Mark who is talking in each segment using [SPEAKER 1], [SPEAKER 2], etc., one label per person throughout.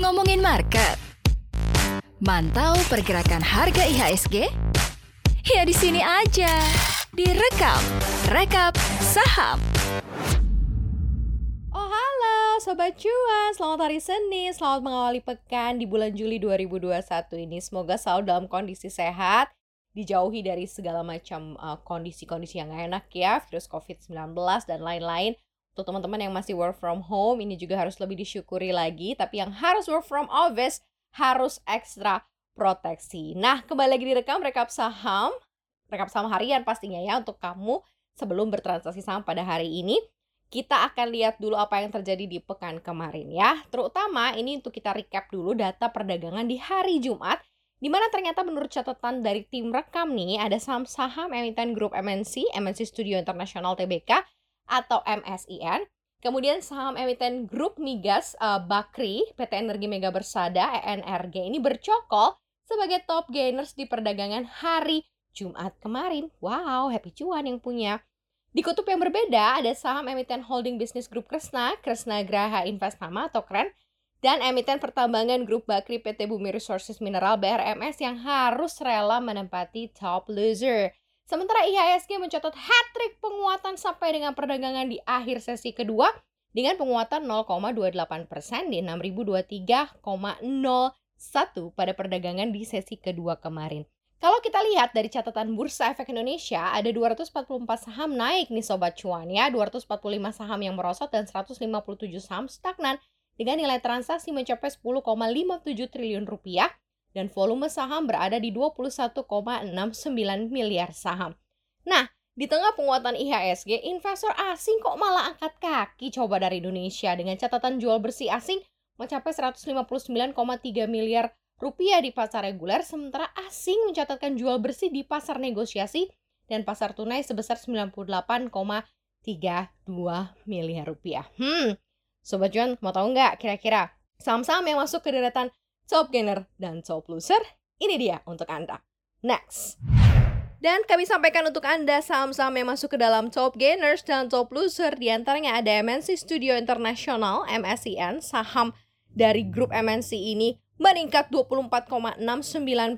[SPEAKER 1] Ngomongin market. Mantau pergerakan harga IHSG? Ya di sini aja. Direkap, rekap saham.
[SPEAKER 2] Oh halo Sobat Cuan, selamat hari Senin, selamat mengawali pekan di bulan Juli 2021 ini Semoga selalu dalam kondisi sehat, dijauhi dari segala macam uh, kondisi-kondisi uh, yang enak ya Virus COVID-19 dan lain-lain Untuk teman-teman yang masih work from home, ini juga harus lebih disyukuri lagi Tapi yang harus work from office, harus ekstra proteksi Nah kembali lagi direkam rekap saham rekap saham harian pastinya ya untuk kamu sebelum bertransaksi saham pada hari ini. Kita akan lihat dulu apa yang terjadi di pekan kemarin ya. Terutama ini untuk kita recap dulu data perdagangan di hari Jumat di mana ternyata menurut catatan dari tim rekam nih ada saham-saham emiten grup MNC, MNC Studio International TBK atau MSIN. Kemudian saham emiten grup migas uh, Bakri, PT Energi Mega Bersada, ENRG ini bercokol sebagai top gainers di perdagangan hari Jumat kemarin. Wow, happy cuan yang punya. Di kutub yang berbeda, ada saham emiten holding bisnis grup Kresna, Kresna Graha Investama atau KREN, dan emiten pertambangan grup Bakri PT Bumi Resources Mineral BRMS yang harus rela menempati top loser. Sementara IHSG mencatat hat-trick penguatan sampai dengan perdagangan di akhir sesi kedua dengan penguatan 0,28% di 6023,01 pada perdagangan di sesi kedua kemarin. Kalau kita lihat dari catatan Bursa Efek Indonesia, ada 244 saham naik nih Sobat Cuan ya, 245 saham yang merosot dan 157 saham stagnan dengan nilai transaksi mencapai 10,57 triliun rupiah dan volume saham berada di 21,69 miliar saham. Nah, di tengah penguatan IHSG, investor asing kok malah angkat kaki coba dari Indonesia dengan catatan jual bersih asing mencapai 159,3 miliar rupiah di pasar reguler, sementara asing mencatatkan jual bersih di pasar negosiasi dan pasar tunai sebesar 98,32 miliar rupiah. Hmm, Sobat Juan mau tahu nggak kira-kira saham-saham yang masuk ke deretan top gainer dan top loser? Ini dia untuk Anda. Next. Dan kami sampaikan untuk Anda saham-saham yang masuk ke dalam top gainers dan top loser. Di antaranya ada MNC Studio International, MSCN, saham dari grup MNC ini meningkat 24,69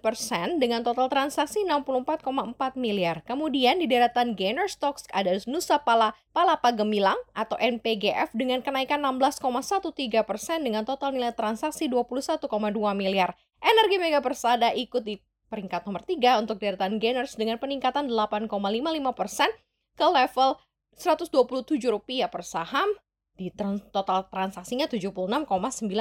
[SPEAKER 2] persen dengan total transaksi 64,4 miliar. Kemudian di deretan gainer stocks ada Nusa Pala Palapa Gemilang atau NPGF dengan kenaikan 16,13 persen dengan total nilai transaksi 21,2 miliar. Energi Mega Persada ikut di peringkat nomor 3 untuk deretan gainers dengan peningkatan 8,55 persen ke level 127 rupiah per saham di total transaksinya 76,9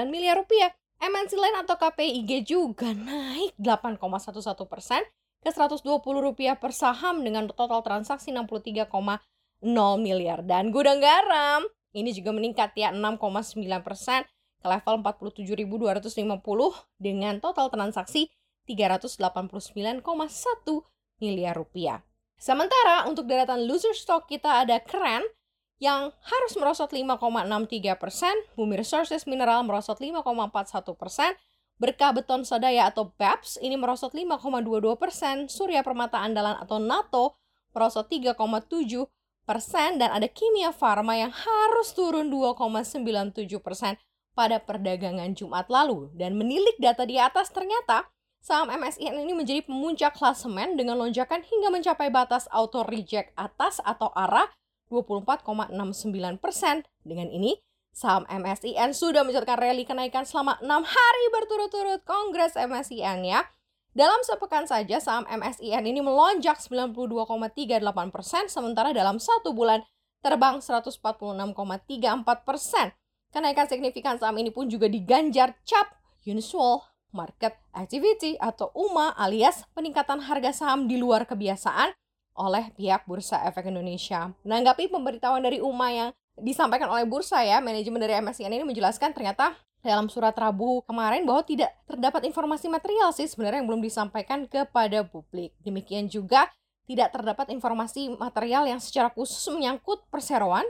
[SPEAKER 2] miliar rupiah. MNC Land atau KPIG juga naik 8,11 persen ke 120 rupiah per saham dengan total transaksi 63,0 miliar. Dan gudang garam ini juga meningkat ya 6,9 persen ke level 47.250 dengan total transaksi 389,1 miliar rupiah. Sementara untuk deretan loser stock kita ada keren yang harus merosot 5,63 persen, Bumi Resources Mineral merosot 5,41 persen, Berkah Beton Sadaya atau BEPS ini merosot 5,22 persen, Surya Permata Andalan atau NATO merosot 3,7 persen, dan ada Kimia Farma yang harus turun 2,97 persen pada perdagangan Jumat lalu. Dan menilik data di atas ternyata saham MSIN ini menjadi pemuncak klasemen dengan lonjakan hingga mencapai batas auto reject atas atau arah 24,69 persen. Dengan ini, saham MSIN sudah mencatatkan rally kenaikan selama 6 hari berturut-turut Kongres MSIN ya. Dalam sepekan saja, saham MSIN ini melonjak 92,38 persen, sementara dalam satu bulan terbang 146,34 persen. Kenaikan signifikan saham ini pun juga diganjar cap usual market activity atau UMA alias peningkatan harga saham di luar kebiasaan oleh pihak Bursa Efek Indonesia. Menanggapi pemberitahuan dari UMA yang disampaikan oleh Bursa ya, manajemen dari MSCN ini menjelaskan ternyata dalam surat Rabu kemarin bahwa tidak terdapat informasi material sih sebenarnya yang belum disampaikan kepada publik. Demikian juga tidak terdapat informasi material yang secara khusus menyangkut perseroan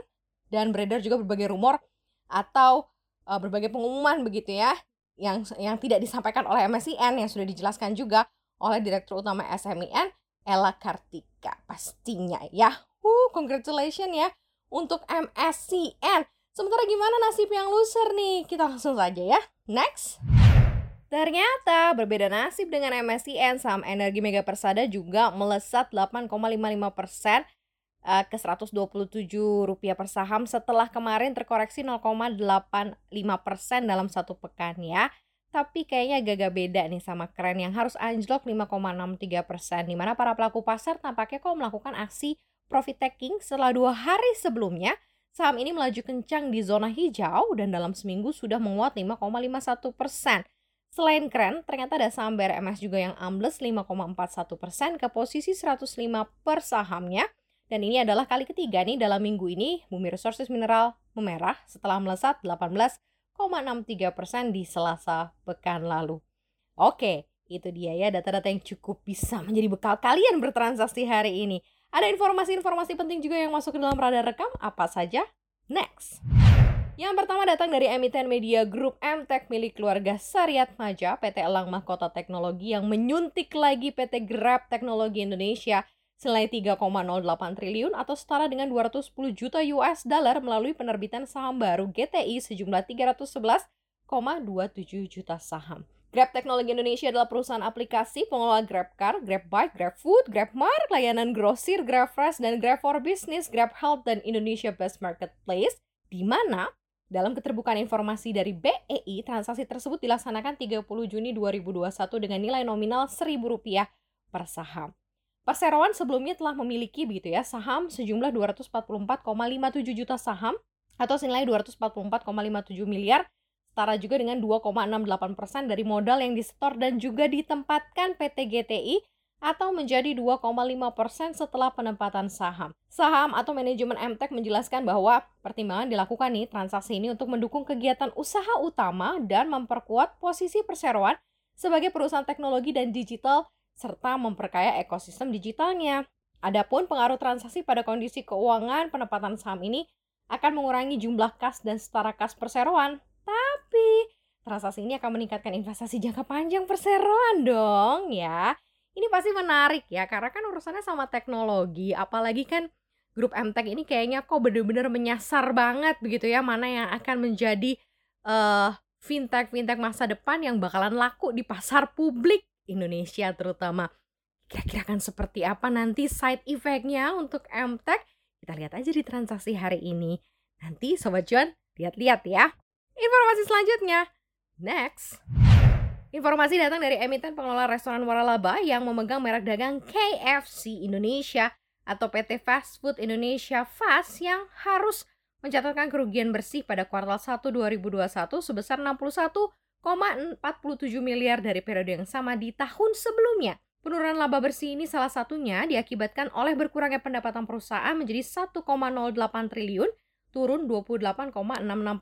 [SPEAKER 2] dan beredar juga berbagai rumor atau uh, berbagai pengumuman begitu ya yang yang tidak disampaikan oleh MSCN yang sudah dijelaskan juga oleh Direktur Utama SMIN Ella Kartika pastinya ya. Uh, congratulations ya untuk MSCN. Sementara gimana nasib yang loser nih? Kita langsung saja ya. Next. Ternyata berbeda nasib dengan MSCI saham energi Mega Persada juga melesat 8,55 persen uh, ke 127 rupiah per saham setelah kemarin terkoreksi 0,85 persen dalam satu pekan ya. Tapi kayaknya agak-agak beda nih sama keren yang harus anjlok 5,63 persen. Di mana para pelaku pasar tampaknya kok melakukan aksi profit taking setelah dua hari sebelumnya saham ini melaju kencang di zona hijau dan dalam seminggu sudah menguat 5,51 persen. Selain keren, ternyata ada saham BRMS juga yang ambles 5,41 persen ke posisi 105 per sahamnya dan ini adalah kali ketiga nih dalam minggu ini Bumi Resources Mineral memerah setelah melesat 18,63% di Selasa pekan lalu. Oke, itu dia ya data-data yang cukup bisa menjadi bekal kalian bertransaksi hari ini. Ada informasi-informasi penting juga yang masuk ke dalam radar rekam, apa saja? Next. Yang pertama datang dari emiten media grup MTech milik keluarga Sariat Maja, PT Elang Mahkota Teknologi yang menyuntik lagi PT Grab Teknologi Indonesia senilai 3,08 triliun atau setara dengan 210 juta US dollar melalui penerbitan saham baru GTI sejumlah 311,27 juta saham. Grab Teknologi Indonesia adalah perusahaan aplikasi pengelola GrabCar, GrabBike, GrabFood, GrabMart, layanan grosir, GrabFresh, dan Grab for Business, GrabHealth, dan Indonesia Best Marketplace, di mana dalam keterbukaan informasi dari BEI, transaksi tersebut dilaksanakan 30 Juni 2021 dengan nilai nominal Rp1.000 per saham. Perseroan sebelumnya telah memiliki begitu ya saham sejumlah 244,57 juta saham atau senilai 244,57 miliar setara juga dengan 2,68 persen dari modal yang disetor dan juga ditempatkan PT GTI atau menjadi 2,5 persen setelah penempatan saham. Saham atau manajemen MTEK menjelaskan bahwa pertimbangan dilakukan nih transaksi ini untuk mendukung kegiatan usaha utama dan memperkuat posisi perseroan sebagai perusahaan teknologi dan digital serta memperkaya ekosistem digitalnya. Adapun pengaruh transaksi pada kondisi keuangan penempatan saham ini akan mengurangi jumlah kas dan setara kas perseroan. Tapi transaksi ini akan meningkatkan investasi jangka panjang perseroan dong ya. Ini pasti menarik ya karena kan urusannya sama teknologi apalagi kan grup MTech ini kayaknya kok bener-bener menyasar banget begitu ya mana yang akan menjadi uh, fintech fintech masa depan yang bakalan laku di pasar publik Indonesia terutama. Kira-kira akan seperti apa nanti side effect-nya untuk MTech? Kita lihat aja di transaksi hari ini. Nanti Sobat John, lihat-lihat ya. Informasi selanjutnya. Next. Informasi datang dari emiten pengelola restoran waralaba yang memegang merek dagang KFC Indonesia atau PT Fast Food Indonesia FAST yang harus mencatatkan kerugian bersih pada kuartal 1 2021 sebesar 61 1,47 miliar dari periode yang sama di tahun sebelumnya. Penurunan laba bersih ini salah satunya diakibatkan oleh berkurangnya pendapatan perusahaan menjadi 1,08 triliun, turun 28,66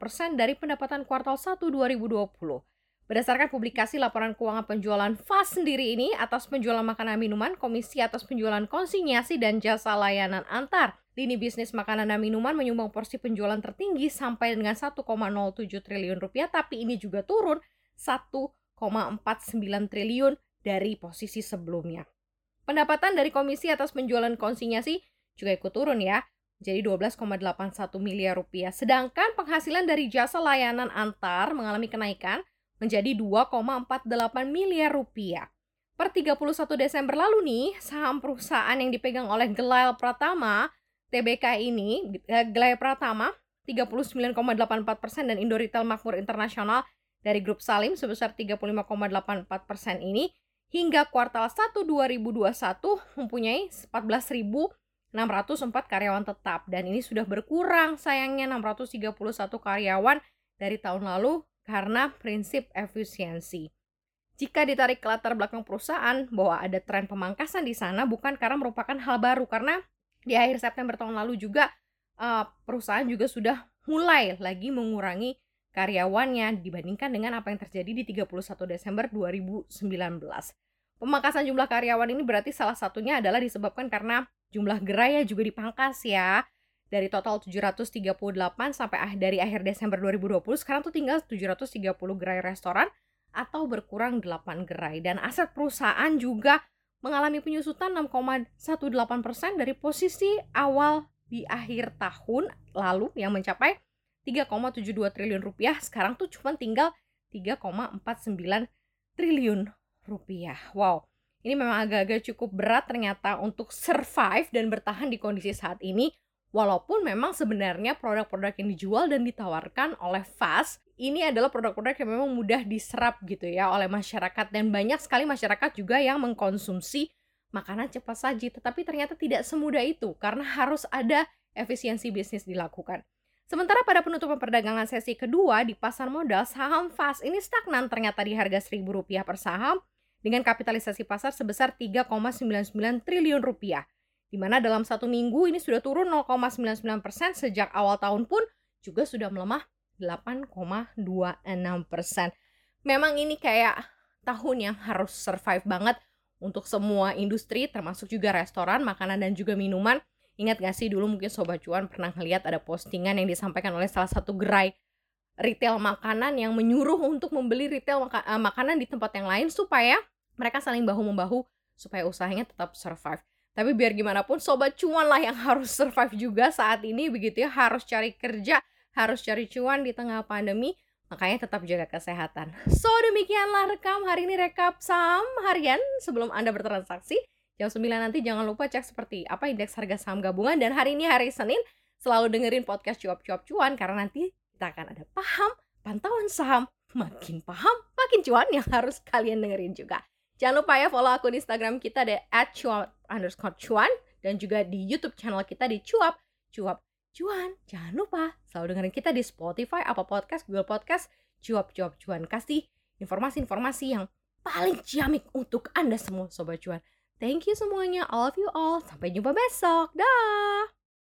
[SPEAKER 2] persen dari pendapatan kuartal 1 2020. Berdasarkan publikasi laporan keuangan penjualan FAS sendiri ini atas penjualan makanan minuman, komisi atas penjualan konsinyasi dan jasa layanan antar. Lini bisnis makanan dan minuman menyumbang porsi penjualan tertinggi sampai dengan 1,07 triliun rupiah, tapi ini juga turun 1,49 triliun dari posisi sebelumnya. Pendapatan dari komisi atas penjualan konsinyasi juga ikut turun ya, jadi 12,81 miliar rupiah. Sedangkan penghasilan dari jasa layanan antar mengalami kenaikan menjadi 2,48 miliar rupiah. Per 31 Desember lalu nih, saham perusahaan yang dipegang oleh Gelail Pratama, TBK ini, eh, Gelail Pratama 39,84 persen dan Indo Retail Makmur Internasional dari grup Salim sebesar 35,84 persen ini hingga kuartal 1 2021 mempunyai 14.604 karyawan tetap dan ini sudah berkurang sayangnya 631 karyawan dari tahun lalu karena prinsip efisiensi. Jika ditarik ke latar belakang perusahaan bahwa ada tren pemangkasan di sana bukan karena merupakan hal baru karena di akhir September tahun lalu juga uh, perusahaan juga sudah mulai lagi mengurangi karyawannya dibandingkan dengan apa yang terjadi di 31 Desember 2019. Pemangkasan jumlah karyawan ini berarti salah satunya adalah disebabkan karena jumlah gerai juga dipangkas ya dari total 738 sampai ah, dari akhir Desember 2020 sekarang tuh tinggal 730 gerai restoran atau berkurang 8 gerai dan aset perusahaan juga mengalami penyusutan 6,18% dari posisi awal di akhir tahun lalu yang mencapai 3,72 triliun rupiah, sekarang tuh cuma tinggal 3,49 triliun rupiah. Wow, ini memang agak-agak cukup berat ternyata untuk survive dan bertahan di kondisi saat ini. Walaupun memang sebenarnya produk-produk yang dijual dan ditawarkan oleh FAST ini adalah produk-produk yang memang mudah diserap gitu ya oleh masyarakat dan banyak sekali masyarakat juga yang mengkonsumsi makanan cepat saji tetapi ternyata tidak semudah itu karena harus ada efisiensi bisnis dilakukan. Sementara pada penutupan perdagangan sesi kedua di pasar modal saham FAST ini stagnan ternyata di harga Rp1.000 per saham dengan kapitalisasi pasar sebesar 3,99 triliun rupiah. Di mana dalam satu minggu ini sudah turun 0,99 persen sejak awal tahun pun juga sudah melemah 8,26 persen. Memang ini kayak tahun yang harus survive banget untuk semua industri termasuk juga restoran, makanan dan juga minuman. Ingat gak sih dulu mungkin Sobat Cuan pernah ngeliat ada postingan yang disampaikan oleh salah satu gerai retail makanan yang menyuruh untuk membeli retail maka uh, makanan di tempat yang lain supaya mereka saling bahu-membahu supaya usahanya tetap survive. Tapi biar gimana pun sobat cuan lah yang harus survive juga saat ini begitu ya, harus cari kerja, harus cari cuan di tengah pandemi, makanya tetap jaga kesehatan. So demikianlah rekam hari ini rekap saham harian sebelum Anda bertransaksi. Jam 9 nanti jangan lupa cek seperti apa indeks harga saham gabungan dan hari ini hari Senin selalu dengerin podcast cuap-cuap cuan karena nanti kita akan ada paham pantauan saham makin paham makin cuan yang harus kalian dengerin juga. Jangan lupa ya follow akun Instagram kita di @cuap underscore cuan dan juga di YouTube channel kita di cuap cuap cuan. Jangan lupa selalu dengerin kita di Spotify, apa podcast, Google Podcast, cuap cuap cuan. Kasih informasi-informasi yang paling ciamik untuk Anda semua sobat cuan. Thank you semuanya, all of you all. Sampai jumpa besok. Dah.